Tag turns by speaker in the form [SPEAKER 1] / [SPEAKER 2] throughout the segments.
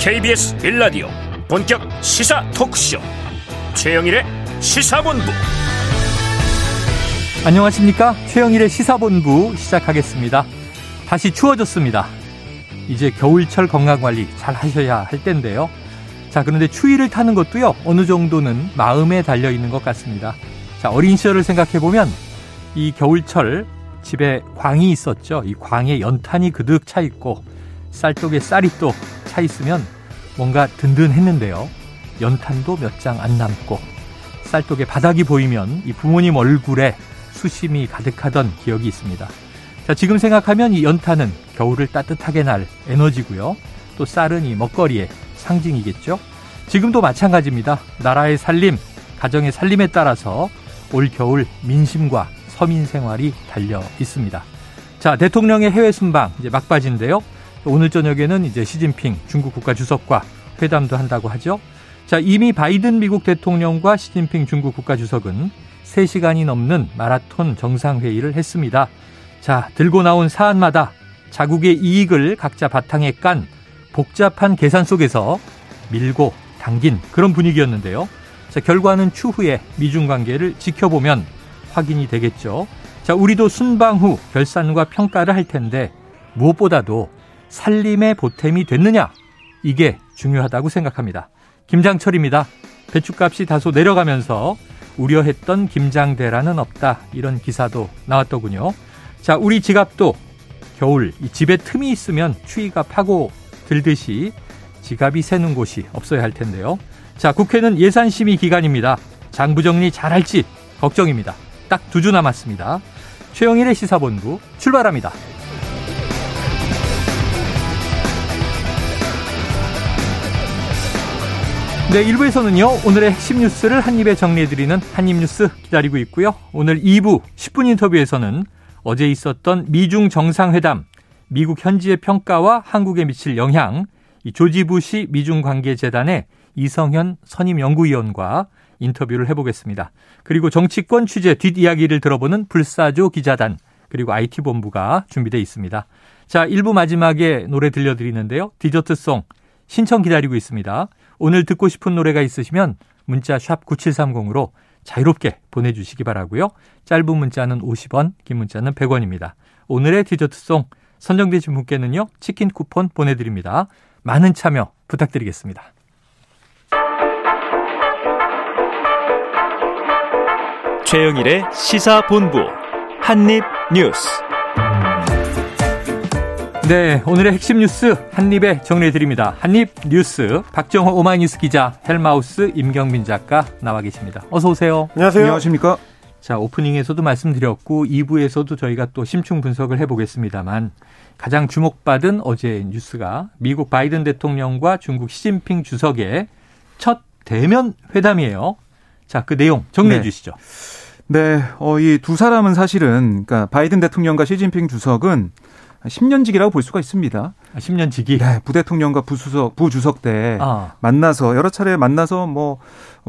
[SPEAKER 1] KBS 빌라디오 본격 시사 토크쇼. 최영일의 시사본부.
[SPEAKER 2] 안녕하십니까? 최영일의 시사본부 시작하겠습니다. 다시 추워졌습니다. 이제 겨울철 건강관리 잘 하셔야 할 텐데요. 자 그런데 추위를 타는 것도요 어느 정도는 마음에 달려있는 것 같습니다. 자 어린 시절을 생각해보면 이 겨울철 집에 광이 있었죠. 이 광에 연탄이 그득 차 있고 쌀독에 쌀이 또 차 있으면 뭔가 든든했는데요. 연탄도 몇 장 안 남고 쌀독에 바닥이 보이면 이 부모님 얼굴에 수심이 가득하던 기억이 있습니다. 자, 지금 생각하면 이 연탄은 겨울을 따뜻하게 날 에너지고요. 또 쌀은 이 먹거리의 상징이겠죠. 지금도 마찬가지입니다. 나라의 살림, 가정의 살림에 따라서 올 겨울 민심과 서민 생활이 달려 있습니다. 자, 대통령의 해외 순방 이제 막바지인데요. 오늘 저녁에는 이제 시진핑 중국 국가 주석과 회담도 한다고 하죠. 자, 이미 바이든 미국 대통령과 시진핑 중국 국가 주석은 3시간이 넘는 마라톤 정상회의를 했습니다. 자, 들고 나온 사안마다 자국의 이익을 각자 바탕에 깐 복잡한 계산 속에서 밀고 당긴 그런 분위기였는데요. 자, 결과는 추후에 미중 관계를 지켜보면 확인이 되겠죠. 자, 우리도 순방 후 결산과 평가를 할 텐데 무엇보다도 살림의 보탬이 됐느냐? 이게 중요하다고 생각합니다. 김장철입니다. 배추값이 다소 내려가면서 우려했던 김장대란은 없다. 이런 기사도 나왔더군요. 자, 우리 지갑도 겨울 이 집에 틈이 있으면 추위가 파고 들듯이 지갑이 새는 곳이 없어야 할 텐데요. 자, 국회는 예산심의 기간입니다. 장부 정리 잘할지 걱정입니다. 딱 두 주 남았습니다. 최영일의 시사본부 출발합니다. 네, 1부에서는요, 오늘의 핵심 뉴스를 한입에 정리해드리는 한입뉴스 기다리고 있고요. 오늘 2부 10분 인터뷰에서는 어제 있었던 미중 정상회담, 미국 현지의 평가와 한국에 미칠 영향, 이 조지 부시 미중 관계 재단의 이성현 선임 연구위원과 인터뷰를 해보겠습니다. 그리고 정치권 취재 뒷이야기를 들어보는 불사조 기자단, 그리고 IT본부가 준비되어 있습니다. 자, 1부 마지막에 노래 들려드리는데요. 디저트송 신청 기다리고 있습니다. 오늘 듣고 싶은 노래가 있으시면 문자 샵 9730으로 자유롭게 보내주시기 바라고요. 짧은 문자는 50원, 긴 문자는 100원입니다. 오늘의 디저트송 선정되신 분께는요. 치킨 쿠폰 보내드립니다. 많은 참여 부탁드리겠습니다.
[SPEAKER 1] 최영일의 시사본부 한입뉴스
[SPEAKER 2] 네, 오늘의 핵심 뉴스 한입에 정리해드립니다. 한입 뉴스 박정호 오마이뉴스 기자 헬마우스 임경민 작가 나와 계십니다. 어서 오세요.
[SPEAKER 3] 안녕하세요. 안녕하십니까.
[SPEAKER 2] 자, 오프닝에서도 말씀드렸고 2부에서도 저희가 또 심층 분석을 해보겠습니다만 가장 주목받은 어제 뉴스가 미국 바이든 대통령과 중국 시진핑 주석의 첫 대면 회담이에요. 자, 그 내용 정리해 네. 주시죠.
[SPEAKER 3] 네, 어, 이 두 사람은 사실은, 그러니까 바이든 대통령과 시진핑 주석은 10년직이라고 볼 수가 있습니다.
[SPEAKER 2] 아, 10년직이?
[SPEAKER 3] 네, 부대통령과 부수석, 부주석 때 아. 만나서 여러 차례 만나서 뭐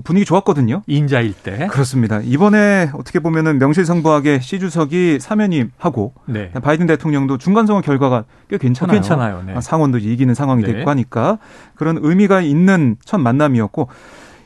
[SPEAKER 3] 분위기 좋았거든요.
[SPEAKER 2] 인자일 때.
[SPEAKER 3] 그렇습니다. 이번에 어떻게 보면은 명실상부하게 시 주석이 사면임하고 네. 바이든 대통령도 중간 선거 결과가 꽤 괜찮아요.
[SPEAKER 2] 어, 괜찮아요. 네.
[SPEAKER 3] 아, 상원도 이기는 상황이 네. 됐고 하니까 그런 의미가 있는 첫 만남이었고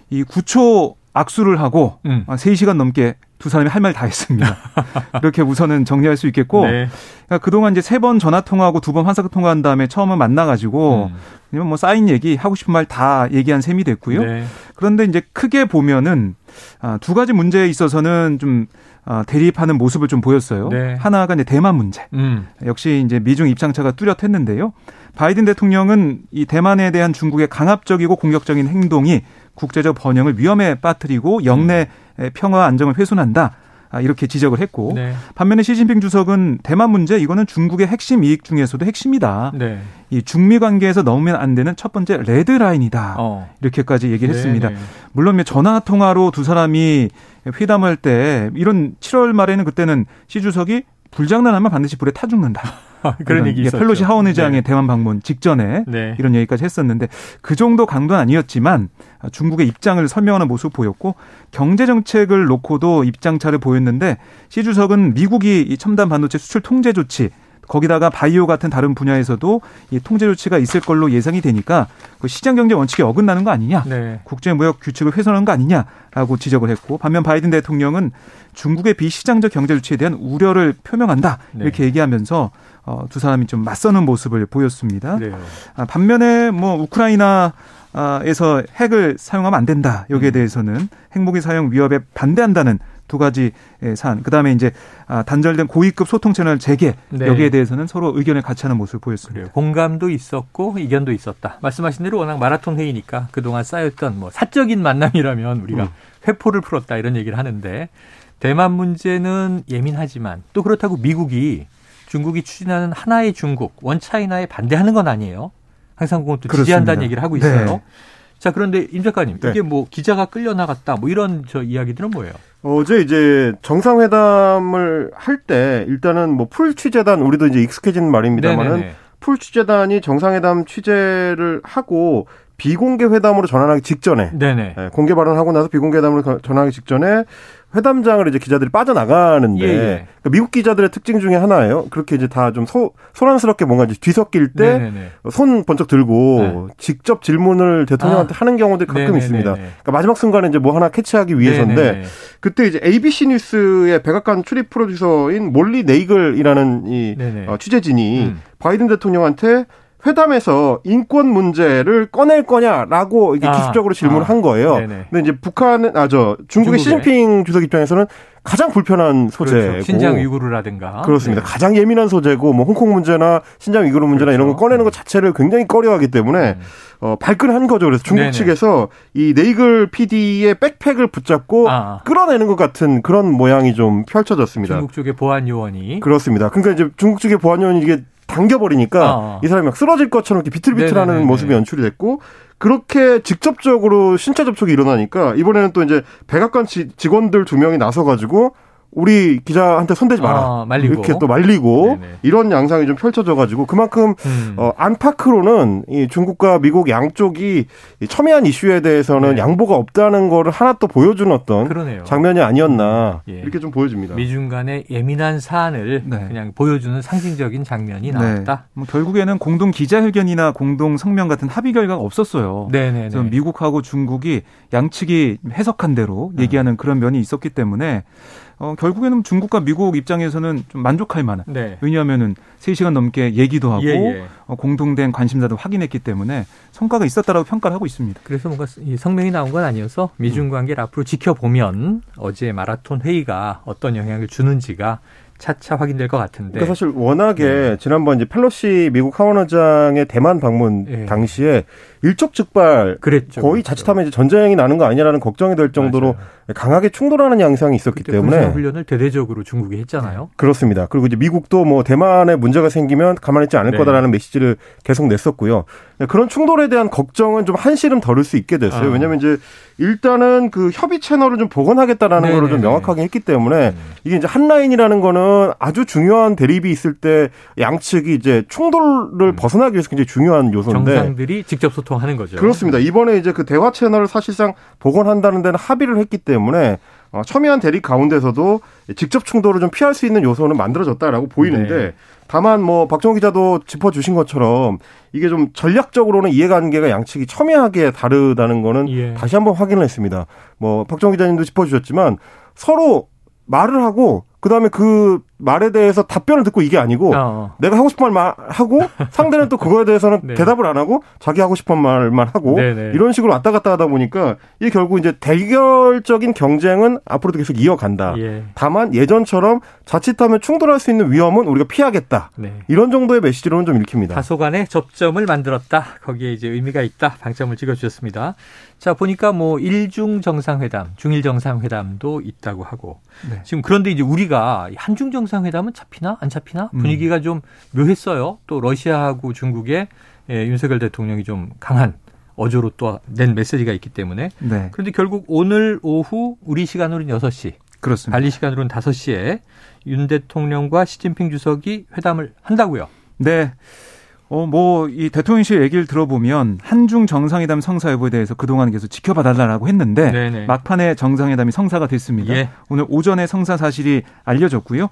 [SPEAKER 3] 이 9초 악수를 하고 음. 3시간 넘게 두 사람이 할 말 다 했습니다. 이렇게 우선은 정리할 수 있겠고 네. 그러니까 그동안 이제 세 번 전화 통화하고 두 번 환사 통화한 다음에 처음은 만나가지고 음. 뭐 쌓인 얘기 하고 싶은 말 다 얘기한 셈이 됐고요. 네. 그런데 이제 크게 보면은 아, 두 가지 문제에 있어서는 좀 아, 대립하는 모습을 좀 보였어요. 네. 하나가 이제 대만 문제. 음. 역시 이제 미중 입장차가 뚜렷했는데요. 바이든 대통령은 이 대만에 대한 중국의 강압적이고 공격적인 행동이 국제적 번영을 위험에 빠뜨리고 영내 음. 평화 안정을 훼손한다. 아, 이렇게 지적을 했고 네. 반면에 시진핑 주석은 대만 문제 이거는 중국의 핵심 이익 중에서도 핵심이다. 네. 이 중미 관계에서 넘으면 안 되는 첫 번째 red line이다. 어. 이렇게까지 얘기를 네, 했습니다. 네. 물론 전화 통화로 두 사람이 회담할 때 이런 7월 말에는 그때는 시 주석이 불장난하면 반드시 불에 타 죽는다.
[SPEAKER 2] 그런 얘기 있었죠.
[SPEAKER 3] 펠로시 하원 의장의 네. 대만 방문 직전에 네. 이런 얘기까지 했었는데 그 정도 강도는 아니었지만 중국의 입장을 설명하는 모습 보였고 경제 정책을 놓고도 입장차를 보였는데 시 주석은 미국이 이 첨단 반도체 수출 통제 조치 거기다가 바이오 같은 다른 분야에서도 이 통제 조치가 있을 걸로 예상이 되니까 그 시장 경제 원칙에 어긋나는 거 아니냐, 네. 국제 무역 규칙을 훼손한 거 아니냐라고 지적을 했고 반면 바이든 대통령은 중국의 비시장적 경제 조치에 대한 우려를 표명한다 네. 이렇게 얘기하면서 어, 두 사람이 좀 맞서는 모습을 보였습니다. 네. 아, 반면에 뭐 우크라이나 에서 핵을 사용하면 안 된다. 여기에 음. 대해서는 핵무기 사용 위협에 반대한다는 두 가지 사안. 그다음에 이제 아, 단절된 고위급 소통 채널 재개 네. 여기에 대해서는 서로 의견을 같이 하는 모습을 보였습니다. 그래요.
[SPEAKER 2] 공감도 있었고 이견도 있었다. 말씀하신 대로 워낙 마라톤 회의니까 그동안 쌓였던 뭐 사적인 만남이라면 우리가 음. 회포를 풀었다 이런 얘기를 하는데 대만 문제는 예민하지만 또 그렇다고 미국이 중국이 추진하는 하나의 중국, 원차이나에 반대하는 건 아니에요. 항상 그것도 지지한다는 얘기를 하고 있어요. 네. 자, 그런데 임 작가님, 네. 이게 뭐 기자가 끌려 나갔다 뭐 이런 저 이야기들은 뭐예요?
[SPEAKER 4] 어제 이제 정상회담을 할 때 일단은 뭐 풀 취재단 우리도 이제 익숙해진 말입니다만은 풀 취재단이 정상회담 취재를 하고 비공개 회담으로 전환하기 직전에 네네. 네, 공개 발언하고 나서 비공개 회담으로 전환하기 직전에 회담장을 이제 기자들이 빠져나가는데 예, 예. 그러니까 미국 기자들의 특징 중에 하나예요. 그렇게 이제 다 좀 소란스럽게 뭔가 이제 뒤섞일 때 손 번쩍 들고 네. 직접 질문을 대통령한테 아. 하는 경우들이 가끔 네네네네. 있습니다. 그러니까 마지막 순간에 이제 뭐 하나 캐치하기 위해서인데 네네네. 그때 이제 ABC 뉴스의 백악관 출입 프로듀서인 몰리 네이글이라는 이 어, 취재진이 음. 바이든 대통령한테 회담에서 인권 문제를 꺼낼 거냐라고 이게 아, 기습적으로 질문을 아, 한 거예요. 네네. 근데 이제 북한은 아 저 중국의 시진핑 주석 입장에서는 가장 불편한 소재고 그렇죠.
[SPEAKER 2] 신장 위구르라든가
[SPEAKER 4] 그렇습니다. 네. 가장 예민한 소재고 뭐 홍콩 문제나 신장 위구르 문제나 그렇죠. 이런 거 꺼내는 것 자체를 굉장히 꺼려하기 때문에 음. 어, 발끈한 거죠. 그래서 중국 네네. 측에서 이 네이글 PD의 백팩을 붙잡고 아. 끌어내는 것 같은 그런 모양이 좀 펼쳐졌습니다.
[SPEAKER 2] 중국 쪽의 보안 요원이
[SPEAKER 4] 그렇습니다. 그러니까 이제 중국 측의 보안 요원이 이게 당겨버리니까 어. 이 사람이 막 쓰러질 것처럼 이렇게 비틀비틀하는 네네네네. 모습이 연출이 됐고 그렇게 직접적으로 신체 접촉이 일어나니까 이번에는 또 이제 백악관 직원들 두 명이 나서가지고 우리 기자한테 손대지 마라. 아, 말리고. 이렇게 또 말리고 네네. 이런 양상이 좀 펼쳐져 가지고 그만큼 음. 어, 안팎으로는 이 중국과 미국 양쪽이 첨예한 이슈에 대해서는 네. 양보가 없다는 거를 하나 또 보여주는 어떤 그러네요. 장면이 아니었나 예. 이렇게 좀 보여집니다.
[SPEAKER 2] 미중 간의 예민한 사안을 네. 그냥 보여주는 상징적인 장면이 네. 나왔다. 네.
[SPEAKER 3] 뭐 결국에는 공동 기자회견이나 공동 성명 같은 합의 결과가 없었어요. 네네. 미국하고 중국이 양측이 해석한 대로 음. 얘기하는 그런 면이 있었기 때문에 어, 결국에는 중국과 미국 입장에서는 좀 만족할 만한. 네. 왜냐하면은 3시간 넘게 얘기도 하고 예, 예. 어, 공동된 관심사도 확인했기 때문에 성과가 있었다라고 평가를 하고 있습니다.
[SPEAKER 2] 그래서 뭔가 이 성명이 나온 건 아니어서 미중 관계를 음. 앞으로 지켜보면 어제 마라톤 회의가 어떤 영향을 주는지가 차차 확인될 것 같은데.
[SPEAKER 4] 그러니까 사실 워낙에 네. 지난번 이제 펠로시 미국 하원의장의 대만 방문 네. 당시에 일촉즉발 그랬죠. 거의 그렇죠. 자칫하면 이제 전쟁이 나는 거 아니냐라는 걱정이 될 정도로 맞아요. 강하게 충돌하는 양상이 있었기 때문에
[SPEAKER 2] 훈련을 대대적으로 중국이 했잖아요.
[SPEAKER 4] 그렇습니다. 그리고 이제 미국도 뭐 대만에 문제가 생기면 가만히 있지 않을 네. 거다라는 메시지를 계속 냈었고요. 그런 충돌에 대한 걱정은 좀 한시름 덜을 수 있게 됐어요. 아. 왜냐하면 이제 일단은 그 협의 채널을 좀 복원하겠다라는 거를 좀 명확하게 했기 때문에 음. 이게 이제 한 라인이라는 거는 아주 중요한 대립이 있을 때 양측이 이제 충돌을 음. 벗어나기 위해서 굉장히 중요한 요소인데
[SPEAKER 2] 정상들이 직접 소통하는 거죠.
[SPEAKER 4] 그렇습니다. 이번에 이제 그 대화 채널을 사실상 복원한다는 데는 합의를 했기 때문에 어, 첨예한 대립 가운데서도 직접 충돌을 좀 피할 수 있는 요소는 만들어졌다라고 보이는데 네. 다만 뭐 박정호 기자도 짚어주신 것처럼 이게 좀 전략적으로는 이해관계가 양측이 첨예하게 다르다는 거는 예. 다시 한번 확인을 했습니다. 뭐 박정호 기자님도 짚어주셨지만 서로 말을 하고 그다음에 그 말에 대해서 답변을 듣고 이게 아니고 어. 내가 하고 싶은 말만 하고 상대는 또 그거에 대해서는 네. 대답을 안 하고 자기 하고 싶은 말만 하고 네네. 이런 식으로 왔다 갔다 하다 보니까 이게 결국 이제 대결적인 경쟁은 앞으로도 계속 이어간다. 예. 다만 예전처럼 자칫하면 충돌할 수 있는 위험은 우리가 피하겠다. 네. 이런 정도의 메시지로는 좀 읽힙니다.
[SPEAKER 2] 다소간의 접점을 만들었다. 거기에 이제 의미가 있다. 방점을 찍어 주셨습니다. 자 보니까 뭐 일중 정상회담, 중일 정상회담도 있다고 하고 네. 지금 그런데 이제 우리가 한중 정 정상회담은 잡히나 안 잡히나 음. 분위기가 음. 좀 묘했어요. 또 러시아하고 중국의 예, 윤석열 대통령이 좀 강한 어조로 또 낸 메시지가 있기 때문에. 네. 그런데 결국 오늘 오후 우리 시간으로는 6시. 그렇습니다. 발리 시간으로는 5시에 윤 대통령과 시진핑 주석이 회담을 한다고요.
[SPEAKER 3] 네. 어, 뭐, 이 대통령실 얘기를 들어보면 한중 정상회담 성사 여부에 대해서 그동안 계속 지켜봐 달라고 했는데 네네. 막판에 정상회담이 성사가 됐습니다. 예. 오늘 오전에 성사 사실이 알려졌고요.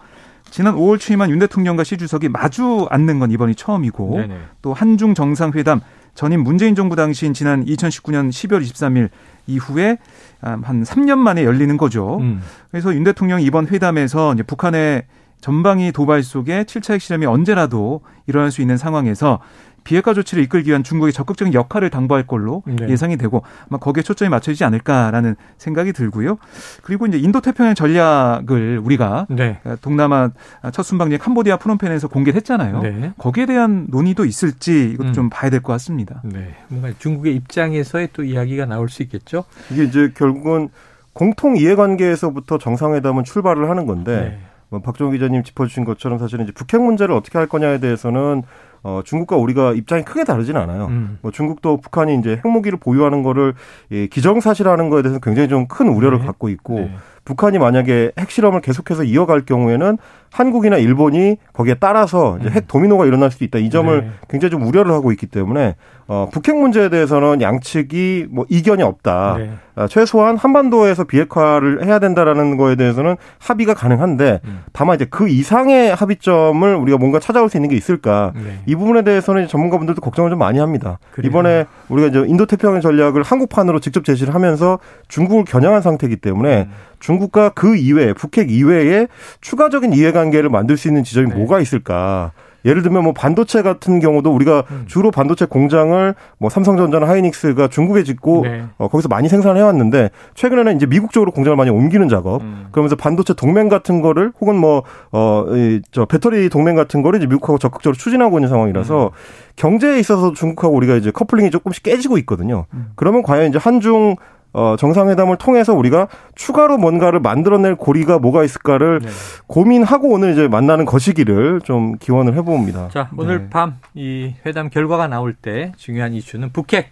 [SPEAKER 3] 지난 5월 취임한 윤 대통령과 시 주석이 마주 앉는 건 이번이 처음이고 네네. 또 한중 정상회담 전임 문재인 정부 당시인 지난 2019년 12월 23일 이후에 한 3년 만에 열리는 거죠. 음. 그래서 윤 대통령이 이번 회담에서 북한의 전방위 도발 속에 7차 핵실험이 언제라도 일어날 수 있는 상황에서 비핵화 조치를 이끌기 위한 중국의 적극적인 역할을 당부할 걸로 네. 예상이 되고 아마 거기에 초점이 맞춰지지 않을까라는 생각이 들고요. 그리고 이제 인도 태평양 전략을 우리가 네. 동남아 첫 순방지 캄보디아 프놈펜에서 공개했잖아요. 네. 거기에 대한 논의도 있을지 이것도 음. 좀 봐야 될 것 같습니다.
[SPEAKER 2] 네. 뭔가 중국의 입장에서의 또 이야기가 나올 수 있겠죠.
[SPEAKER 4] 이게 이제 결국은 공통 이해관계에서부터 정상회담은 출발을 하는 건데 네. 뭐 박종호 기자님 짚어주신 것처럼 사실은 이제 북핵 문제를 어떻게 할 거냐에 대해서는 어, 중국과 우리가 입장이 크게 다르진 않아요. 음. 뭐 중국도 북한이 이제 핵무기를 보유하는 거를 예, 기정사실하는 거에 대해서 굉장히 좀 큰 우려를 네. 갖고 있고 네. 북한이 만약에 핵실험을 계속해서 이어갈 경우에는 한국이나 일본이 거기에 따라서 핵 음. 도미노가 일어날 수도 있다. 이 점을 네. 굉장히 좀 우려를 하고 있기 때문에 어, 북핵 문제에 대해서는 양측이 뭐 이견이 없다. 네. 어, 최소한 한반도에서 비핵화를 해야 된다라는 거에 대해서는 합의가 가능한데 음. 다만 이제 그 이상의 합의점을 우리가 뭔가 찾아올 수 있는 게 있을까? 네. 이 부분에 대해서는 전문가분들도 걱정을 좀 많이 합니다. 그래요. 이번에 우리가 이제 인도 태평양 전략을 한국판으로 직접 제시를 하면서 중국을 겨냥한 상태이기 때문에 음. 중국과 그 이외에 북핵 이외에 추가적인 이해관 계를 만들 수 있는 지점이 네. 뭐가 있을까? 예를 들면 뭐 반도체 같은 경우도 우리가 음. 주로 반도체 공장을 뭐 삼성전자나 하이닉스가 중국에 짓고 네. 어, 거기서 많이 생산을 해왔는데 최근에는 이제 미국 쪽으로 공장을 많이 옮기는 작업 음. 그러면서 반도체 동맹 같은 거를 혹은 뭐어저 배터리 동맹 같은 거를 이제 미국하고 적극적으로 추진하고 있는 상황이라서 음. 경제에 있어서 중국하고 우리가 이제 커플링이 조금씩 깨지고 있거든요. 음. 그러면 과연 이제 한중 어, 정상회담을 통해서 우리가 추가로 뭔가를 만들어낼 고리가 뭐가 있을까를 네. 고민하고 오늘 이제 만나는 것이기를 좀 기원을 해봅니다.
[SPEAKER 2] 자, 오늘 네. 밤이 회담 결과가 나올 때 중요한 이슈는 북핵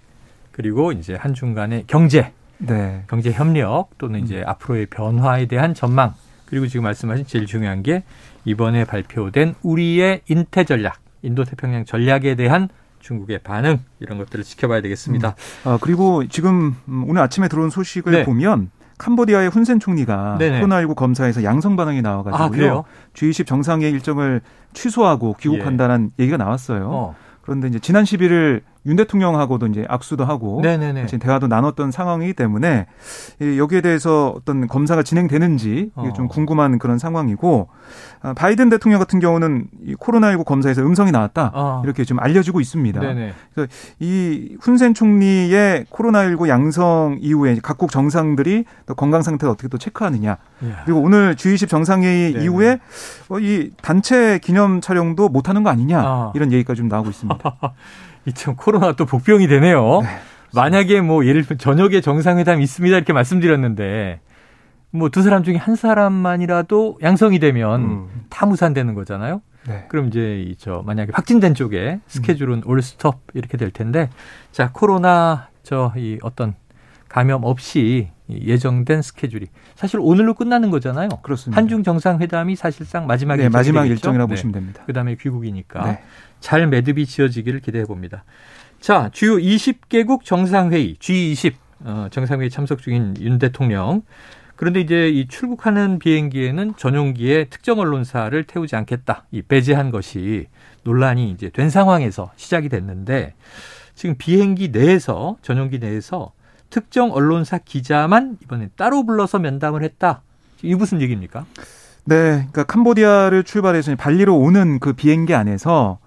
[SPEAKER 2] 그리고 이제 한중 간의 경제, 네. 경제 협력 또는 이제 음. 앞으로의 변화에 대한 전망 그리고 지금 말씀하신 제일 중요한 게 이번에 발표된 우리의 인태 전략, 인도 태평양 전략에 대한 중국의 반응 이런 것들을 지켜봐야 되겠습니다.
[SPEAKER 3] 음. 아, 그리고 지금 오늘 아침에 들어온 소식을 네. 보면 캄보디아의 훈센 총리가 네네. 코로나19 검사에서 양성 반응이 나와가지고요. 아, G20 정상회의 일정을 취소하고 귀국한다는 예. 얘기가 나왔어요. 어. 그런데 이제 지난 11일 윤 대통령하고도 이제 악수도 하고 네네네. 대화도 나눴던 상황이기 때문에 여기에 대해서 어떤 검사가 진행되는지 어. 좀 궁금한 그런 상황이고 아, 바이든 대통령 같은 경우는 이 코로나19 검사에서 음성이 나왔다 어. 이렇게 좀 알려지고 있습니다. 네네. 그래서 이 훈센 총리의 코로나19 양성 이후에 각국 정상들이 또 건강 상태를 어떻게 또 체크하느냐 이야. 그리고 오늘 G20 정상회의 네네. 이후에 어, 이 단체 기념 촬영도 못하는 거 아니냐 어. 이런 얘기가 좀 나오고 있습니다.
[SPEAKER 2] 이참 코로나 또 복병이 되네요. 네, 만약에 뭐 예를 들면 저녁에 정상회담 있습니다 이렇게 말씀드렸는데 뭐 두 사람 중에 한 사람만이라도 양성이 되면 음. 다 무산되는 거잖아요. 네. 그럼 이제 이 저 만약에 확진된 쪽에 스케줄은 음. 올 스톱 이렇게 될 텐데 자 코로나 저 이 어떤 감염 없이 예정된 스케줄이 사실 오늘로 끝나는 거잖아요.
[SPEAKER 3] 그렇습니다.
[SPEAKER 2] 한중 정상회담이 사실상 마지막
[SPEAKER 3] 네, 마지막 일정이라고 네. 보시면 됩니다.
[SPEAKER 2] 그다음에 귀국이니까 네. 잘 매듭이 지어지기를 기대해 봅니다. 자, 주요 20개국 정상회의 G20 어, 정상회의 참석 중인 윤 대통령. 그런데 이제 이 출국하는 비행기에는 전용기에 특정 언론사를 태우지 않겠다. 이 배제한 것이 논란이 이제 된 상황에서 시작이 됐는데 지금 비행기 내에서 전용기 내에서 특정 언론사 기자만 이번에 따로 불러서 면담을 했다. 이 무슨 얘기입니까?
[SPEAKER 3] 네, 그러니까 캄보디아를 출발해서 발리로 오는 그 비행기 안에서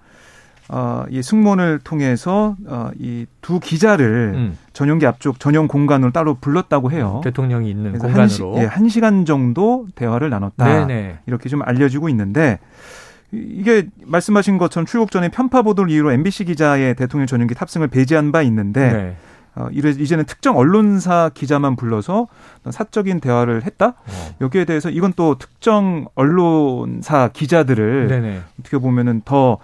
[SPEAKER 3] 어, 이 승무원을 통해서 어, 이 두 기자를 음. 전용기 앞쪽 전용 공간으로 따로 불렀다고 해요.
[SPEAKER 2] 대통령이 있는 공간으로 한, 시,
[SPEAKER 3] 예, 한 시간 정도 대화를 나눴다. 네네. 이렇게 좀 알려지고 있는데 이게 말씀하신 것처럼 출국 전에 편파 보도를 이유로 MBC 기자의 대통령 전용기 탑승을 배제한 바 있는데 네. 어, 이래 이제는 특정 언론사 기자만 불러서 사적인 대화를 했다. 어. 여기에 대해서 이건 또 특정 언론사 기자들을 네네. 어떻게 보면은 더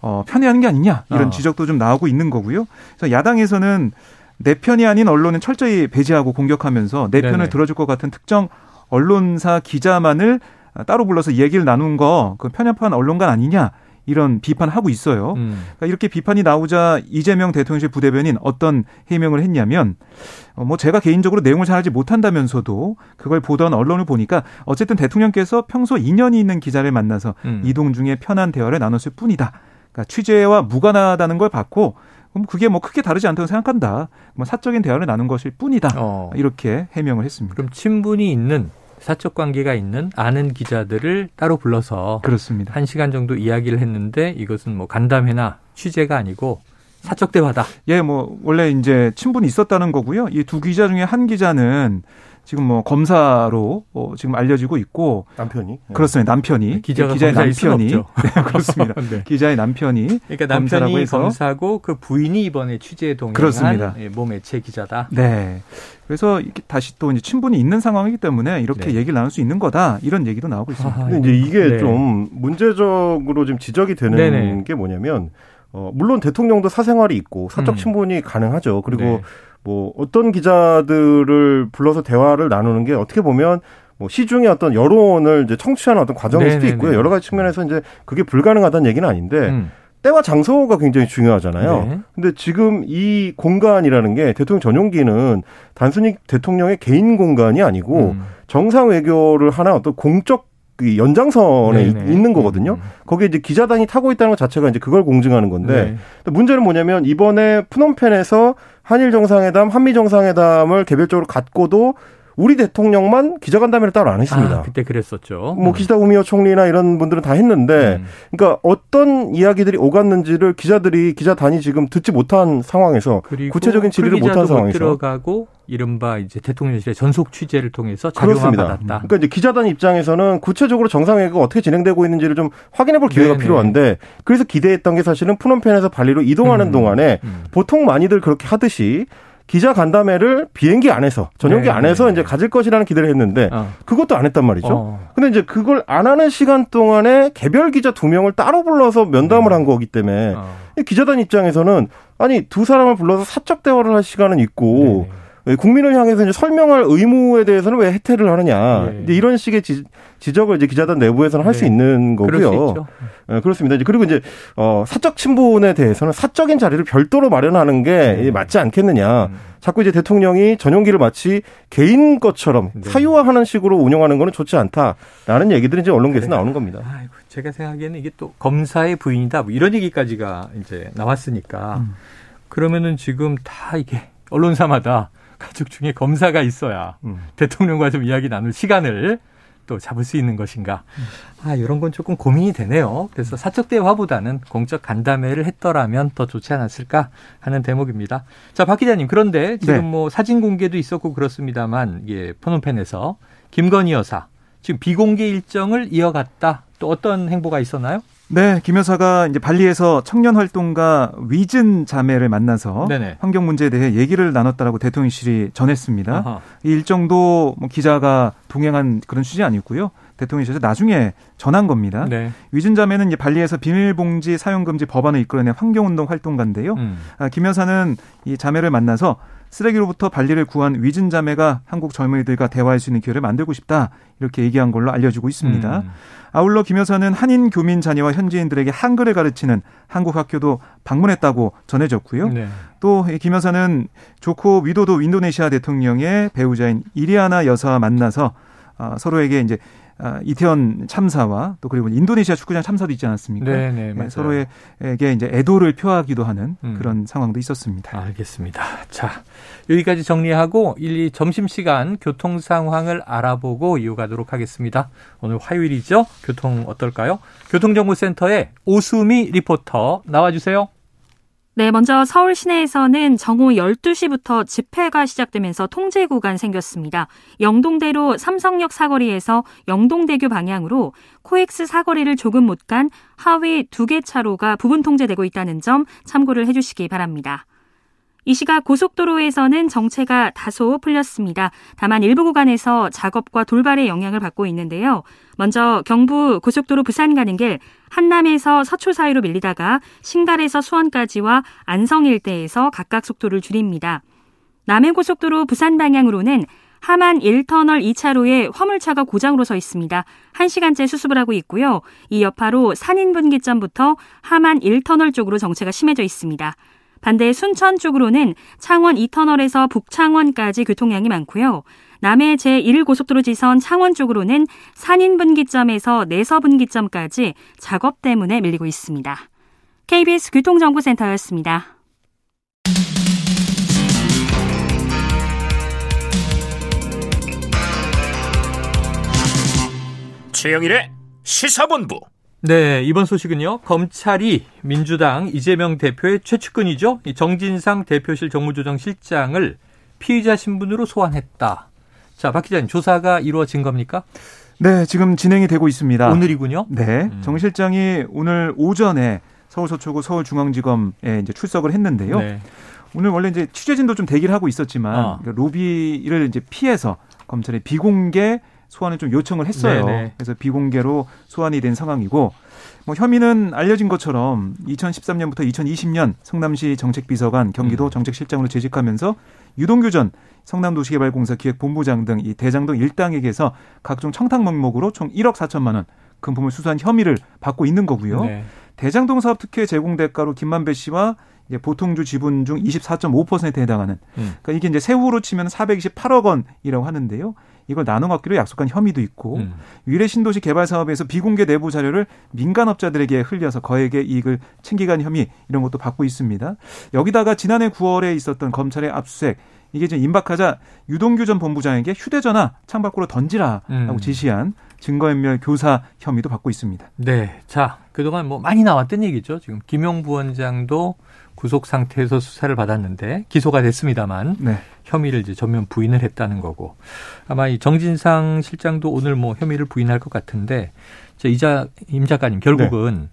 [SPEAKER 3] 어, 편애하는 게 아니냐 이런 어. 지적도 좀 나오고 있는 거고요. 그래서 야당에서는 내 편이 아닌 언론은 철저히 배제하고 공격하면서 내 편을 네네. 들어줄 것 같은 특정 언론사 기자만을 따로 불러서 얘기를 나눈 거 그 편협한 언론관 아니냐 이런 비판하고 있어요. 음. 그러니까 이렇게 비판이 나오자 이재명 대통령실 부대변인 어떤 해명을 했냐면 어, 뭐 제가 개인적으로 내용을 잘 알지 못한다면서도 그걸 보던 언론을 보니까 어쨌든 대통령께서 평소 인연이 있는 기자를 만나서 음. 이동 중에 편한 대화를 나눴을 뿐이다. 그러니까 취재와 무관하다는 걸 봤고 그럼 그게 뭐 크게 다르지 않다고 생각한다. 뭐 사적인 대화를 나눈 것일 뿐이다. 어. 이렇게 해명을 했습니다.
[SPEAKER 2] 그럼 친분이 있는 사적 관계가 있는 아는 기자들을 따로 불러서
[SPEAKER 3] 그렇습니다.
[SPEAKER 2] 한 시간 정도 이야기를 했는데 이것은 뭐 간담회나 취재가 아니고 사적 대화다.
[SPEAKER 3] 예, 뭐 원래 이제 친분이 있었다는 거고요. 이 두 기자 중에 한 기자는 지금 뭐 검사로 어 지금 알려지고 있고
[SPEAKER 4] 남편이 네.
[SPEAKER 3] 그렇습니다. 남편이 네,
[SPEAKER 2] 기자가 기자의 남편이
[SPEAKER 3] 네, 그렇습니다. 네. 기자의 남편이
[SPEAKER 2] 그러니까 남편이 해서. 검사고 그 부인이 이번에 취재에 동행한 그렇습니다. 예, 몸 매체 기자다.
[SPEAKER 3] 네. 그래서 이렇게 다시 또 이제 친분이 있는 상황이기 때문에 이렇게 네. 얘기를 나눌 수 있는 거다 이런 얘기도 나오고 있습니다.
[SPEAKER 4] 아, 근데 이제 이게 네. 좀 문제적으로 지금 지적이 되는 네네. 게 뭐냐면 어 물론 대통령도 사생활이 있고 사적 음. 친분이 음. 가능하죠. 그리고 네. 뭐 어떤 기자들을 불러서 대화를 나누는 게 어떻게 보면 뭐 시중의 어떤 여론을 이제 청취하는 어떤 과정일 수도 있고요. 여러 가지 측면에서 이제 그게 불가능하다는 얘기는 아닌데 음. 때와 장소가 굉장히 중요하잖아요. 네. 근데 지금 이 공간이라는 게 대통령 전용기는 단순히 대통령의 개인 공간이 아니고 음. 정상 외교를 하나 어떤 공적 그 연장선에 네네. 있는 거거든요. 음. 거기에 이제 기자단이 타고 있다는 것 자체가 이제 그걸 공증하는 건데 네. 문제는 뭐냐면 이번에 푸놈펜에서 한일 정상회담, 한미 정상회담을 개별적으로 갖고도 우리 대통령만 기자간담회를 따로 안 했습니다.
[SPEAKER 2] 아, 그때 그랬었죠.
[SPEAKER 4] 뭐 기시다 우미오 총리나 이런 분들은 다 했는데, 음. 그러니까 어떤 이야기들이 오갔는지를 기자들이 기자단이 지금 듣지 못한 상황에서 구체적인 질의를 못한 상황에서
[SPEAKER 2] 들어가고 이른바 이제 대통령실의 전속 취재를 통해서 자료만 받았다.
[SPEAKER 4] 그러니까 이제 기자단 입장에서는 구체적으로 정상회의가 어떻게 진행되고 있는지를 좀 확인해 볼 기회가 네네. 필요한데 그래서 기대했던 게 사실은 푸놈펜에서 발리로 이동하는 음. 동안에 음. 보통 많이들 그렇게 하듯이 기자 간담회를 비행기 안에서 전용기 네, 안에서 네. 이제 가질 것이라는 기대를 했는데 어. 그것도 안 했단 말이죠. 어. 근데 이제 그걸 안 하는 시간 동안에 개별 기자 두 명을 따로 불러서 면담을 네. 한 거기 때문에 어. 기자단 입장에서는 아니 두 사람을 불러서 사적 대화를 할 시간은 있고 네. 네. 국민을 향해서 이제 설명할 의무에 대해서는 왜 해태를 하느냐. 네. 이제 이런 식의 지, 지적을 이제 기자단 내부에서는 할수 네. 있는 거고요. 네, 그렇습니다. 이제 그리고 이제 어 사적 친분에 대해서는 사적인 자리를 별도로 마련하는 게 네. 맞지 않겠느냐. 음. 자꾸 이제 대통령이 전용기를 마치 개인 것처럼 네. 사유화하는 식으로 운영하는 거는 좋지 않다라는 얘기들이 이제 언론계에서 나오는 겁니다.
[SPEAKER 2] 아이고, 제가 생각하기에는 이게 또 검사의 부인이다 뭐 이런 얘기까지가 이제 나왔으니까 음. 그러면은 지금 다 이게 언론사마다 가족 중에 검사가 있어야 음. 대통령과 좀 이야기 나눌 시간을 또 잡을 수 있는 것인가. 아, 이런 건 조금 고민이 되네요. 그래서 사적 대화보다는 공적 간담회를 했더라면 더 좋지 않았을까 하는 대목입니다. 자, 박 기자님. 그런데 지금 네. 뭐 사진 공개도 있었고 그렇습니다만, 예, 포놈펜에서 김건희 여사 지금 비공개 일정을 이어갔다. 또 어떤 행보가 있었나요?
[SPEAKER 3] 네, 김 여사가 이제 발리에서 청년 활동가 위즌 자매를 만나서 네네. 환경 문제에 대해 얘기를 나눴다라고 대통령실이 전했습니다. 아하. 이 일정도 뭐 기자가 동행한 그런 취지 아니고요. 대통령실에서 나중에 전한 겁니다. 네. 위준 자매는 이제 발리에서 비밀봉지 사용금지 법안을 이끌어낸 환경운동 활동가인데요. 음. 아, 김 여사는 이 자매를 만나서 쓰레기로부터 발리를 구한 위준 자매가 한국 젊은이들과 대화할 수 있는 기회를 만들고 싶다 이렇게 얘기한 걸로 알려지고 있습니다. 음. 아울러 김 여사는 한인 교민 자녀와 현지인들에게 한글을 가르치는 한국 학교도 방문했다고 전해졌고요. 네. 또김 여사는 조코 위도도 인도네시아 대통령의 배우자인 이리아나 여사와 만나서 어, 서로에게 이제 아, 이태원 참사와 또 그리고 인도네시아 축구장 참사도 있지 않았습니까? 네, 네, 네 서로에게 이제 애도를 표하기도 하는 음. 그런 상황도 있었습니다.
[SPEAKER 2] 알겠습니다. 자, 여기까지 정리하고 1, 2 점심 시간 교통 상황을 알아보고 이어가도록 하겠습니다. 오늘 화요일이죠? 교통 어떨까요? 교통정보센터의 오수미 리포터 나와 주세요.
[SPEAKER 5] 네, 먼저 서울 시내에서는 정오 12시부터 집회가 시작되면서 통제 구간 생겼습니다. 영동대로 삼성역 사거리에서 영동대교 방향으로 코엑스 사거리를 조금 못 간 하위 두 개 차로가 부분 통제되고 있다는 점 참고를 해주시기 바랍니다. 이 시각 고속도로에서는 정체가 다소 풀렸습니다. 다만 일부 구간에서 작업과 돌발의 영향을 받고 있는데요. 먼저 경부 고속도로 부산 가는 길 한남에서 서초 사이로 밀리다가 신갈에서 수원까지와 안성 일대에서 각각 속도를 줄입니다. 남해고속도로 부산 방향으로는 하만 1터널 2차로에 화물차가 고장으로 서 있습니다. 1시간째 수습을 하고 있고요. 이 여파로 산인분기점부터 하만 1터널 쪽으로 정체가 심해져 있습니다. 반대 순천 쪽으로는 창원 2터널에서 북창원까지 교통량이 많고요. 남해 제1고속도로 지선 창원 쪽으로는 산인분기점에서 내서분기점까지 작업 때문에 밀리고 있습니다. KBS 교통정보센터였습니다.
[SPEAKER 1] 최영일의 시사본부.
[SPEAKER 2] 네, 이번 소식은요. 검찰이 민주당 이재명 대표의 최측근이죠. 정진상 대표실 정무조정실장을 피의자 신분으로 소환했다. 자, 박 기자님, 조사가 이루어진 겁니까?
[SPEAKER 3] 네, 지금 진행이 되고 있습니다.
[SPEAKER 2] 오늘이군요.
[SPEAKER 3] 네, 음. 정 실장이 오늘 오전에 서울 서초구 서울중앙지검에 이제 출석을 했는데요. 네. 오늘 원래 이제 취재진도 좀 대기를 하고 있었지만 어. 그러니까 로비를 이제 피해서 검찰의 비공개 소환을 좀 요청을 했어요. 네네. 그래서 비공개로 소환이 된 상황이고 뭐 혐의는 알려진 것처럼 2013년부터 2020년 성남시 정책비서관 경기도 음. 정책실장으로 재직하면서 유동규 전 성남도시개발공사 기획본부장 등 이 대장 동 일당에게서 각종 청탁 명목으로 총 1억 4천만 원 금품을 수수한 혐의를 받고 있는 거고요. 네. 대장동 사업 특혜 제공 대가로 김만배 씨와 이제 보통주 지분 중 24.5%에 해당하는 음. 그러니까 이게 이제 세후로 치면 428억 원이라고 하는데요. 이걸 나눠 갖기로 약속한 혐의도 있고 음. 위례 신도시 개발 사업에서 비공개 내부 자료를 민간업자들에게 흘려서 거액의 이익을 챙기간 혐의 이런 것도 받고 있습니다. 여기다가 지난해 9월에 있었던 검찰의 압수수색 이게 지금 임박하자 유동규 전 본부장에게 휴대전화 창밖으로 던지라라고 음. 지시한 증거인멸 교사 혐의도 받고 있습니다.
[SPEAKER 2] 네. 자, 그동안 뭐 많이 나왔던 얘기죠. 지금 김용 부원장도 구속 상태에서 수사를 받았는데 기소가 됐습니다만 네. 혐의를 이제 전면 부인을 했다는 거고 아마 이 정진상 실장도 오늘 뭐 혐의를 부인할 것 같은데 이자 임 작가님 결국은 네.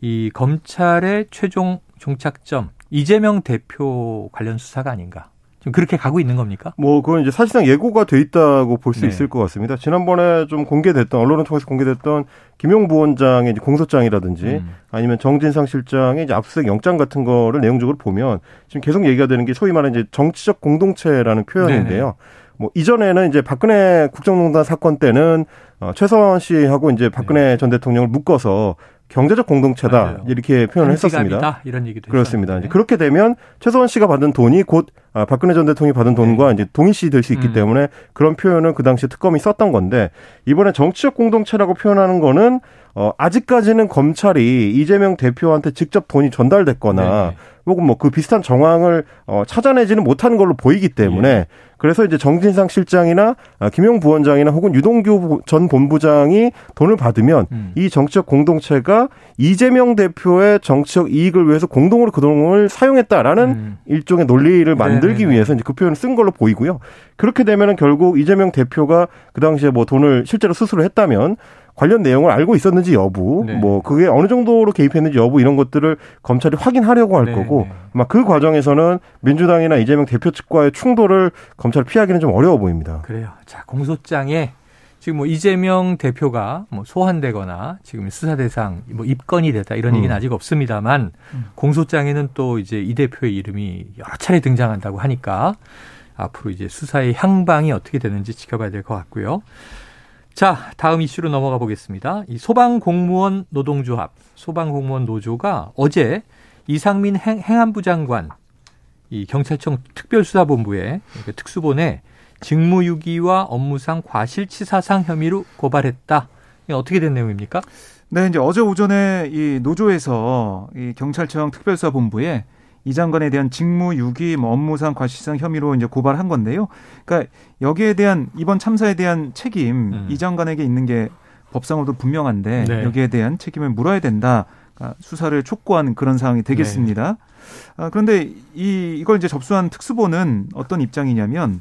[SPEAKER 2] 이 검찰의 최종 종착점 이재명 대표 관련 수사가 아닌가 그렇게 가고 있는 겁니까?
[SPEAKER 4] 뭐 그건 이제 사실상 예고가 돼 있다고 볼수 네. 있을 것 같습니다. 지난번에 좀 공개됐던 언론을 통해서 공개됐던 김용 부원장의 공소장이라든지 음. 아니면 정진상 실장의 이제 압수수색 영장 같은 거를 내용적으로 보면 지금 계속 얘기가 되는 게 소위 말하는 이제 정치적 공동체라는 표현인데요. 네네. 뭐 이전에는 이제 박근혜 국정농단 사건 때는 어, 최서원 씨하고 이제 박근혜 네. 전 대통령을 묶어서 경제적 공동체다 맞아요. 이렇게 표현을 했었습니다.
[SPEAKER 2] 이런 얘기도
[SPEAKER 4] 그렇습니다. 이제 그렇게 되면 최서원 씨가 받은 돈이 곧 아, 박근혜 전 대통령이 받은 돈과 네. 이제 동일시 될 수 있기 음. 때문에 그런 표현을 그 당시 특검이 썼던 건데 이번에 정치적 공동체라고 표현하는 거는 어 아직까지는 검찰이 이재명 대표한테 직접 돈이 전달됐거나 네. 혹은 뭐 그 비슷한 정황을 어 찾아내지는 못하는 걸로 보이기 때문에 네. 그래서 이제 정진상 실장이나 아, 김용 부원장이나 혹은 유동규 전 본부장이 돈을 받으면 음. 이 정치적 공동체가 이재명 대표의 정치적 이익을 위해서 공동으로 그 돈을 사용했다라는 음. 일종의 논리를 만들기 네네네. 위해서 이제 그 표현을 쓴 걸로 보이고요. 그렇게 되면은 결국 이재명 대표가 그 당시에 뭐 돈을 실제로 수수를 했다면 관련 내용을 알고 있었는지 여부, 네. 뭐 그게 어느 정도로 개입했는지 여부 이런 것들을 검찰이 확인하려고 할 네. 거고, 아마 그 과정에서는 민주당이나 이재명 대표 측과의 충돌을 검찰 피하기는 좀 어려워 보입니다.
[SPEAKER 2] 그래요. 자 공소장에 지금 뭐 이재명 대표가 뭐 소환되거나 지금 수사 대상 뭐 입건이 됐다 이런 얘기는 음. 아직 없습니다만 음. 공소장에는 또 이제 이 대표의 이름이 여러 차례 등장한다고 하니까 앞으로 이제 수사의 향방이 어떻게 되는지 지켜봐야 될 것 같고요. 자, 다음 이슈로 넘어가 보겠습니다. 이 소방공무원 노동조합, 소방공무원 노조가 어제 이상민 행, 안부 장관, 이 경찰청 특별수사본부에 그러니까 특수본에 직무유기와 업무상 과실치사상 혐의로 고발했다. 이게 어떻게 된 내용입니까?
[SPEAKER 3] 네, 이제 어제 오전에 이 노조에서 이 경찰청 특별수사본부에 이 장관에 대한 직무유기, 뭐 업무상 과실상 혐의로 이제 고발한 건데요. 그러니까 여기에 대한 이번 참사에 대한 책임 음. 이 장관에게 있는 게 법상으로도 분명한데 네. 여기에 대한 책임을 물어야 된다. 그러니까 수사를 촉구하는 그런 상황이 되겠습니다. 네. 아, 그런데 이 이걸 이제 접수한 특수본은 어떤 입장이냐면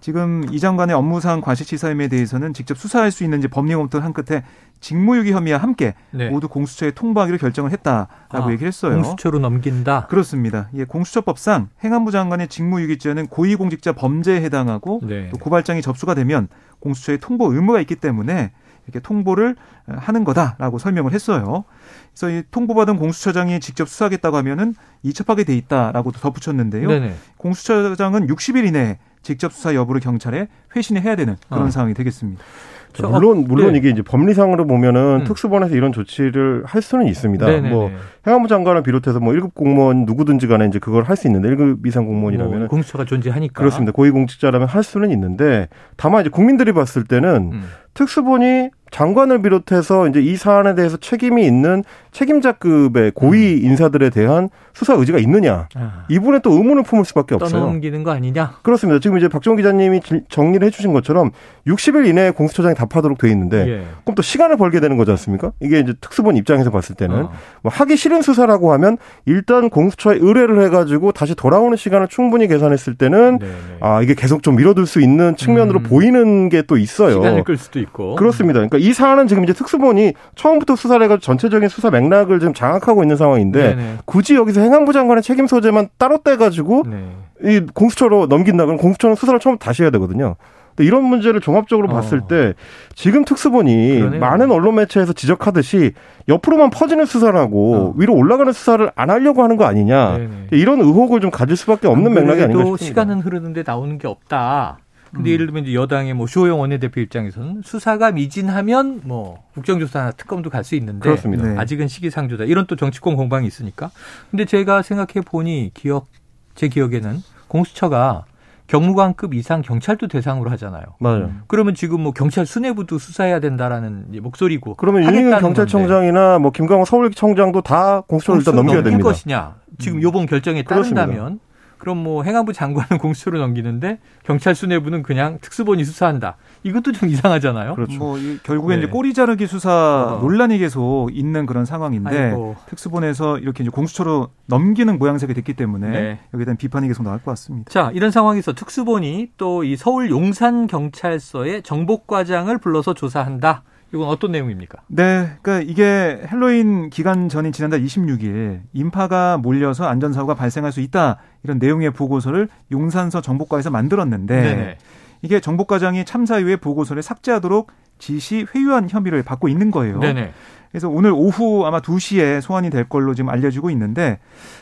[SPEAKER 3] 지금 이 장관의 업무상 과실치사 혐의에 대해서는 직접 수사할 수 있는지 법령 검토를 한 끝에 직무유기 혐의와 함께 네. 모두 공수처에 통보하기로 결정을 했다라고 아, 얘기를 했어요.
[SPEAKER 2] 공수처로 넘긴다.
[SPEAKER 3] 그렇습니다. 예, 공수처법상 행안부 장관의 직무유기죄는 고위공직자 범죄에 해당하고 네. 또 고발장이 접수가 되면 공수처에 통보 의무가 있기 때문에 이렇게 통보를 하는 거다라고 설명을 했어요. 그래서 이 통보받은 공수처장이 직접 수사하겠다고 하면은 이첩하게 돼 있다라고 덧붙였는데요. 네네. 공수처장은 60일 이내에 직접 수사 여부를 경찰에 회신해야 되는 그런 어. 상황이 되겠습니다.
[SPEAKER 4] 물론 물론 네. 이게 이제 법리상으로 보면은 음. 특수본에서 이런 조치를 할 수는 있습니다. 네네네. 뭐 행안부 장관을 비롯해서 뭐 1급 공무원 누구든지 간에 이제 그걸 할 수 있는데 1급 이상 공무원이라면 뭐
[SPEAKER 2] 공수처가 존재하니까
[SPEAKER 4] 그렇습니다. 고위공직자라면 할 수는 있는데 다만 이제 국민들이 봤을 때는 음. 특수본이 장관을 비롯해서 이제 이 사안에 대해서 책임이 있는 책임자급의 고위 음. 인사들에 대한 수사 의지가 있느냐. 아. 이분에 또 의문을 품을 수밖에 없어요.
[SPEAKER 2] 떠넘기는 거 아니냐?
[SPEAKER 4] 그렇습니다. 지금 이제 박정호 기자님이 정리를 해주신 것처럼 60일 이내에 공수처장이 답하도록 돼 있는데 예. 그럼 또 시간을 벌게 되는 거지 않습니까? 이게 이제 특수본 입장에서 봤을 때는 어. 뭐 하기 싫은 수사라고 하면 일단 공수처에 의뢰를 해가지고 다시 돌아오는 시간을 충분히 계산했을 때는 네네. 네. 아 이게 계속 좀 미뤄둘 수 있는 측면으로 음. 보이는 게 또 있어요.
[SPEAKER 2] 시간을 끌 수도 있고.
[SPEAKER 4] 그렇습니다. 그러니까 이 사안은 지금 이제 특수본이 처음부터 수사를 해가지고 전체적인 수사 맥락을 지금 장악하고 있는 상황인데 네네. 굳이 여기서 행안부 장관의 책임 소재만 따로 떼가지고 네. 이 공수처로 넘긴다 그러면 공수처는 수사를 처음 다시 해야 되거든요. 근데 이런 문제를 종합적으로 어. 봤을 때 지금 특수본이 그러네요. 많은 언론 매체에서 지적하듯이 옆으로만 퍼지는 수사를 하고 어. 위로 올라가는 수사를 안 하려고 하는 거 아니냐 네네. 이런 의혹을 좀 가질 수밖에 없는 맥락이 아닌가 싶습니다.
[SPEAKER 2] 시간은 흐르는데 나오는 게 없다. 근데 음. 예를 들면 이제 여당의 뭐 주호영 원내대표 입장에서는 수사가 미진하면 뭐 국정조사나 특검도 갈 수 있는데 그렇습니다. 네. 아직은 시기상조다. 이런 또 정치권 공방이 있으니까. 근데 제가 생각해 보니 기억 제 기억에는 공수처가 경무관급 이상 경찰도 대상으로 하잖아요.
[SPEAKER 4] 맞아요.
[SPEAKER 2] 그러면 지금 뭐 경찰 수뇌부도 수사해야 된다라는 목소리고.
[SPEAKER 4] 그러면 윤희근 경찰청장이나 건데. 뭐 김광호 서울청장도 다 공수처를 일단 넘겨야 됩니다.
[SPEAKER 2] 것이냐? 지금 음. 요번 결정에 따른다면 그럼 뭐 행안부 장관은 공수처로 넘기는데 경찰 수뇌부는 그냥 특수본이 수사한다. 이것도 좀 이상하잖아요.
[SPEAKER 3] 그렇죠. 뭐 결국에 네. 이제 꼬리 자르기 수사 어. 논란이 계속 있는 그런 상황인데 아이고. 특수본에서 이렇게 이제 공수처로 넘기는 모양새가 됐기 때문에 네. 여기에 대한 비판이 계속 나올 것 같습니다.
[SPEAKER 2] 자, 이런 상황에서 특수본이 또 이 서울 용산 경찰서의 정복과장을 불러서 조사한다. 이건 어떤 내용입니까?
[SPEAKER 3] 네, 그러니까 이게 헬로윈 기간 전인 지난달 26일 인파가 몰려서 안전사고가 발생할 수 있다 이런 내용의 보고서를 용산서 정복과에서 만들었는데 네네. 이게 정복과장이 참사 이후에 보고서를 삭제하도록 지시 회유한 혐의를 받고 있는 거예요. 네네. 그래서 오늘 오후 아마 2시에 소환이 될 걸로 지금 알려지고 있는데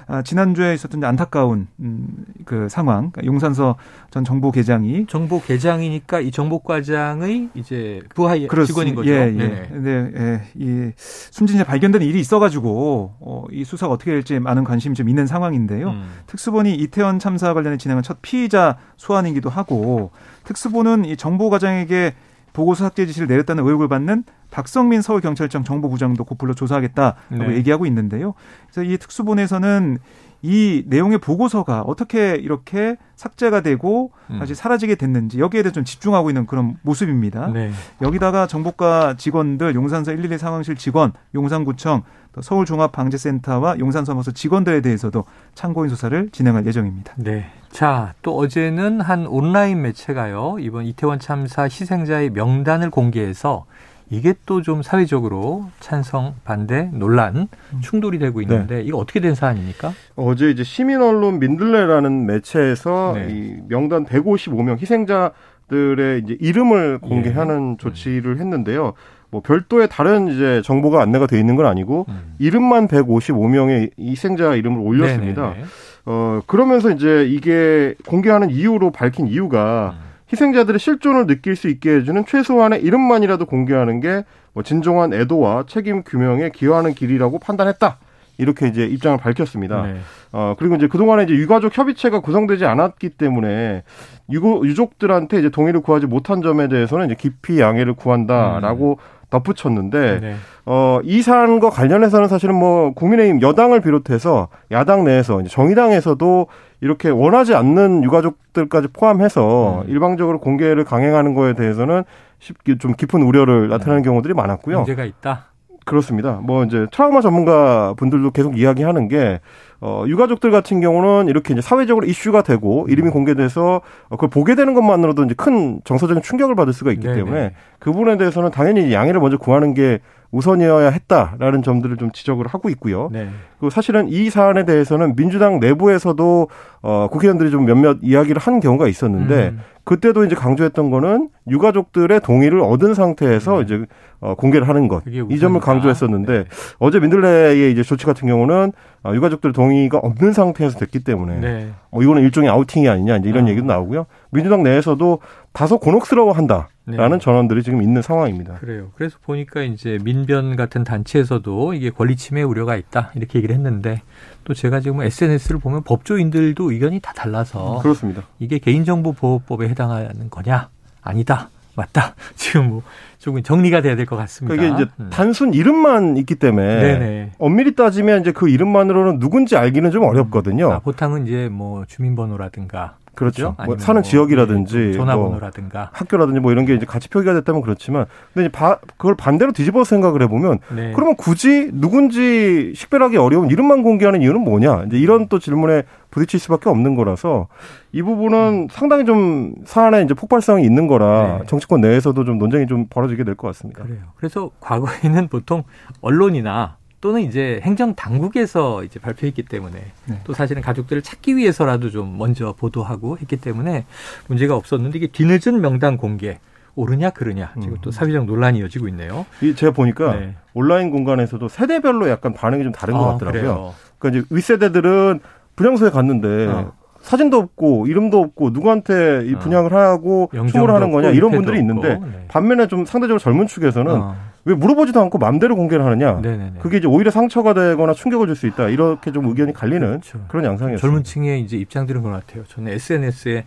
[SPEAKER 3] 아, 지난주에 있었던 안타까운 음, 그 상황 그러니까 용산서 전 정보 계장이
[SPEAKER 2] 정보 계장이니까 이 정보 과장의 이제 부하 그렇습니다. 직원인 거죠.
[SPEAKER 3] 예, 예. 네, 예, 이 숨진 채 발견된 일이 있어가지고 어, 이 수사가 어떻게 될지 많은 관심이 좀 있는 상황인데요. 음. 특수본이 이태원 참사 관련해 진행한 첫 피의자 소환이기도 하고 특수본은 이 정보 과장에게 보고서 삭제 지시를 내렸다는 의혹을 받는 박성민 서울경찰청 정보부장도 곧불러 조사하겠다라고 네. 얘기하고 있는데요. 그래서 이 특수본에서는 이 내용의 보고서가 어떻게 이렇게 삭제가 되고 음. 다시 사라지게 됐는지 여기에 대해 좀 집중하고 있는 그런 모습입니다. 네. 여기다가 정보과 직원들, 용산서 112 상황실 직원, 용산구청, 또 서울종합방재센터와 용산서머서 직원들에 대해서도 참고인 수사를 진행할 예정입니다.
[SPEAKER 2] 네. 자, 또 어제는 한 온라인 매체가요. 이번 이태원 참사 희생자의 명단을 공개해서 이게 또 좀 사회적으로 찬성 반대 논란 충돌이 되고 있는데 네. 이거 어떻게 된 사안입니까?
[SPEAKER 4] 어제 이제 시민 언론 민들레라는 매체에서 네. 이 명단 155명 희생자들의 이제 이름을 공개하는 예. 조치를 했는데요. 뭐 별도의 다른 이제 정보가 안내가 돼 있는 건 아니고 음. 이름만 155명의 희생자 이름을 올렸습니다. 네네네. 어 그러면서 이제 이게 공개하는 이유로 밝힌 이유가 음. 희생자들의 실존을 느낄 수 있게 해주는 최소한의 이름만이라도 공개하는 게 뭐 진정한 애도와 책임 규명에 기여하는 길이라고 판단했다. 이렇게 이제 입장을 밝혔습니다. 네. 어, 그리고 이제 그동안에 이제 유가족 협의체가 구성되지 않았기 때문에 유고, 유족들한테 이제 동의를 구하지 못한 점에 대해서는 이제 깊이 양해를 구한다라고 음. 덧붙였는데 네. 어, 이 사안과 관련해서는 사실은 뭐 국민의힘 여당을 비롯해서 야당 내에서 정의당에서도 이렇게 원하지 않는 유가족들까지 포함해서 음. 일방적으로 공개를 강행하는 거에 대해서는 쉽게 좀 깊은 우려를 나타내는 음. 경우들이 많았고요.
[SPEAKER 2] 문제가 있다.
[SPEAKER 4] 그렇습니다. 뭐 이제 트라우마 전문가 분들도 계속 이야기하는 게 어, 유가족들 같은 경우는 이렇게 이제 사회적으로 이슈가 되고 이름이 음. 공개돼서 그걸 보게 되는 것만으로도 이제 큰 정서적인 충격을 받을 수가 있기 네네. 때문에 그 부분에 대해서는 당연히 양해를 먼저 구하는 게 우선이어야 했다라는 점들을 좀 지적을 하고 있고요. 네. 그리고 사실은 이 사안에 대해서는 민주당 내부에서도 어, 국회의원들이 좀 몇몇 이야기를 한 경우가 있었는데 음. 그때도 이제 강조했던 거는 유가족들의 동의를 얻은 상태에서 네. 이제 어, 공개를 하는 것. 이 점을 강조했었는데 네. 어제 민들레의 이제 조치 같은 경우는 어, 유가족들 동의가 없는 상태에서 됐기 때문에 네. 어, 이거는 일종의 아우팅이 아니냐 이제 이런 어. 얘기도 나오고요. 민주당 내에서도 다소 곤혹스러워한다 라는 네. 전원들이 지금 있는 상황입니다.
[SPEAKER 2] 그래요. 그래서 보니까 이제 민변 같은 단체에서도 이게 권리 침해 우려가 있다 이렇게 얘기를 했는데 또 제가 지금 SNS를 보면 법조인들도 의견이 다 달라서
[SPEAKER 4] 그렇습니다.
[SPEAKER 2] 이게 개인정보보호법에 해당하는 거냐 아니다 맞다. 지금 뭐 조금 정리가 돼야 될 것 같습니다.
[SPEAKER 4] 그게 이제 음. 단순 이름만 있기 때문에 네네. 엄밀히 따지면 이제 그 이름만으로는 누군지 알기는 좀 어렵거든요. 아,
[SPEAKER 2] 보통은 이제 뭐 주민번호라든가
[SPEAKER 4] 그렇죠. 뭐 사는 뭐 지역이라든지 네,
[SPEAKER 2] 전화번호라든가 뭐
[SPEAKER 4] 학교라든지 뭐 이런 게 이제 같이 표기가 됐다면 그렇지만 근데 이제 바, 그걸 반대로 뒤집어 생각을 해보면 네. 그러면 굳이 누군지 식별하기 어려운 이름만 공개하는 이유는 뭐냐 이제 이런 또 질문에 부딪힐 수밖에 없는 거라서 이 부분은 음. 상당히 좀 사안에 이제 폭발성이 있는 거라 네. 정치권 내에서도 좀 논쟁이 좀 벌어지게 될 것 같습니다.
[SPEAKER 2] 그래요. 그래서 과거에는 보통 언론이나 또는 이제 행정 당국에서 이제 발표했기 때문에 네. 또 사실은 가족들을 찾기 위해서라도 좀 먼저 보도하고 했기 때문에 문제가 없었는데 이게 뒤늦은 명단 공개 옳으냐 그르냐 지금 또 음. 사회적 논란이 이어지고 있네요.
[SPEAKER 4] 이 제가 보니까 네. 온라인 공간에서도 세대별로 약간 반응이 좀 다른 아, 것 같더라고요. 그래요. 그러니까 이제 윗세대들은 분양소에 갔는데 어. 사진도 없고 이름도 없고 누구한테 이 어. 분양을 하고 청구를 하는 거냐 이런 분들이 있는데 네. 반면에 좀 상대적으로 젊은 축에서는 어. 왜 물어보지도 않고 마음대로 공개를 하느냐. 네네네. 그게 이제 오히려 상처가 되거나 충격을 줄 수 있다. 이렇게 좀 의견이 갈리는 그렇죠. 그런 양상이었어요.
[SPEAKER 2] 젊은 층의 이제 입장들은 것 같아요. 저는 SNS에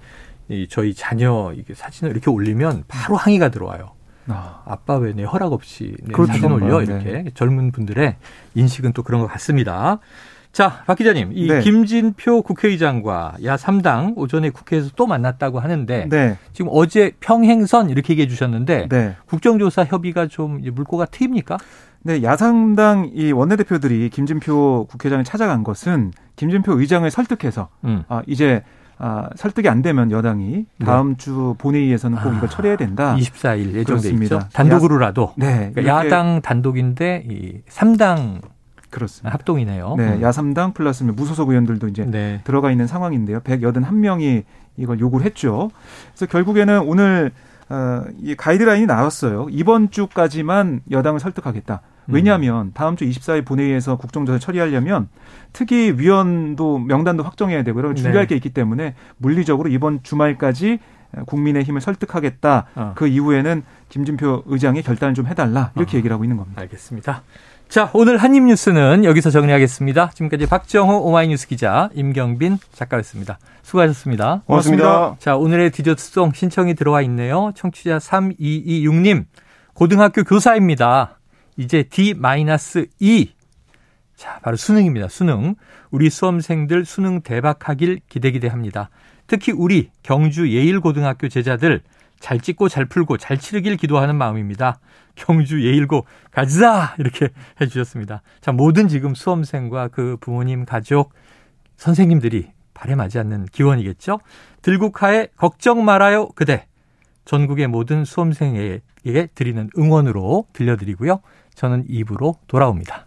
[SPEAKER 2] 이 저희 자녀 이게 사진을 이렇게 올리면 바로 항의가 들어와요. 아. 아빠 왜 내 허락 없이 내 그렇죠. 사진 올려 아, 네. 이렇게 네. 젊은 분들의 인식은 또 그런 것 같습니다. 자, 박 기자님, 이 네. 김진표 국회의장과 야 3당 오전에 국회에서 또 만났다고 하는데 네. 지금 어제 평행선 이렇게 얘기해 주셨는데 네. 국정조사 협의가 좀 물꼬가 트입니까?
[SPEAKER 3] 네, 야상당 이 원내대표들이 김진표 국회의장을 찾아간 것은 김진표 의장을 설득해서 음. 아, 이제 아, 설득이 안 되면 여당이 네. 다음 네. 주 본회의에서는 꼭 아, 이걸 처리해야 된다.
[SPEAKER 2] 24일 예정돼 있죠. 단독으로라도. 네. 그러니까 야당 단독인데 이 3당 그렇습니다. 합동이네요.
[SPEAKER 3] 네, 음. 야삼당 플러스 무소속 의원들도 이제 네. 들어가 있는 상황인데요. 181명이 이걸 요구를 했죠. 그래서 결국에는 오늘 어, 이 가이드라인이 나왔어요. 이번 주까지만 여당을 설득하겠다. 음. 왜냐하면 다음 주 24일 본회의에서 국정조사 처리하려면 특위 위원도 명단도 확정해야 되고 여러 준비할 네. 게 있기 때문에 물리적으로 이번 주말까지 국민의 힘을 설득하겠다. 어. 그 이후에는 김진표 의장이 결단을 좀 해달라 이렇게 어. 얘기를 하고 있는 겁니다.
[SPEAKER 2] 알겠습니다. 자, 오늘 한입 뉴스는 여기서 정리하겠습니다. 지금까지 박정호 오마이뉴스 기자, 임경빈 작가였습니다. 수고하셨습니다.
[SPEAKER 4] 고맙습니다. 고맙습니다.
[SPEAKER 2] 자, 오늘의 디저트송 신청이 들어와 있네요. 청취자 3226님, 고등학교 교사입니다. 이제 D-2. 자, 바로 수능입니다. 수능. 우리 수험생들 수능 대박하길 기대 기대합니다. 특히 우리 경주 예일고등학교 제자들 잘 찍고 잘 풀고 잘 치르길 기도하는 마음입니다. 경주 예일고 가자 이렇게 해주셨습니다. 자 모든 지금 수험생과 그 부모님 가족 선생님들이 바램하지 않는 기원이겠죠. 들국화의 걱정 말아요 그대 전국의 모든 수험생에게 드리는 응원으로 들려드리고요. 저는 입으로 돌아옵니다.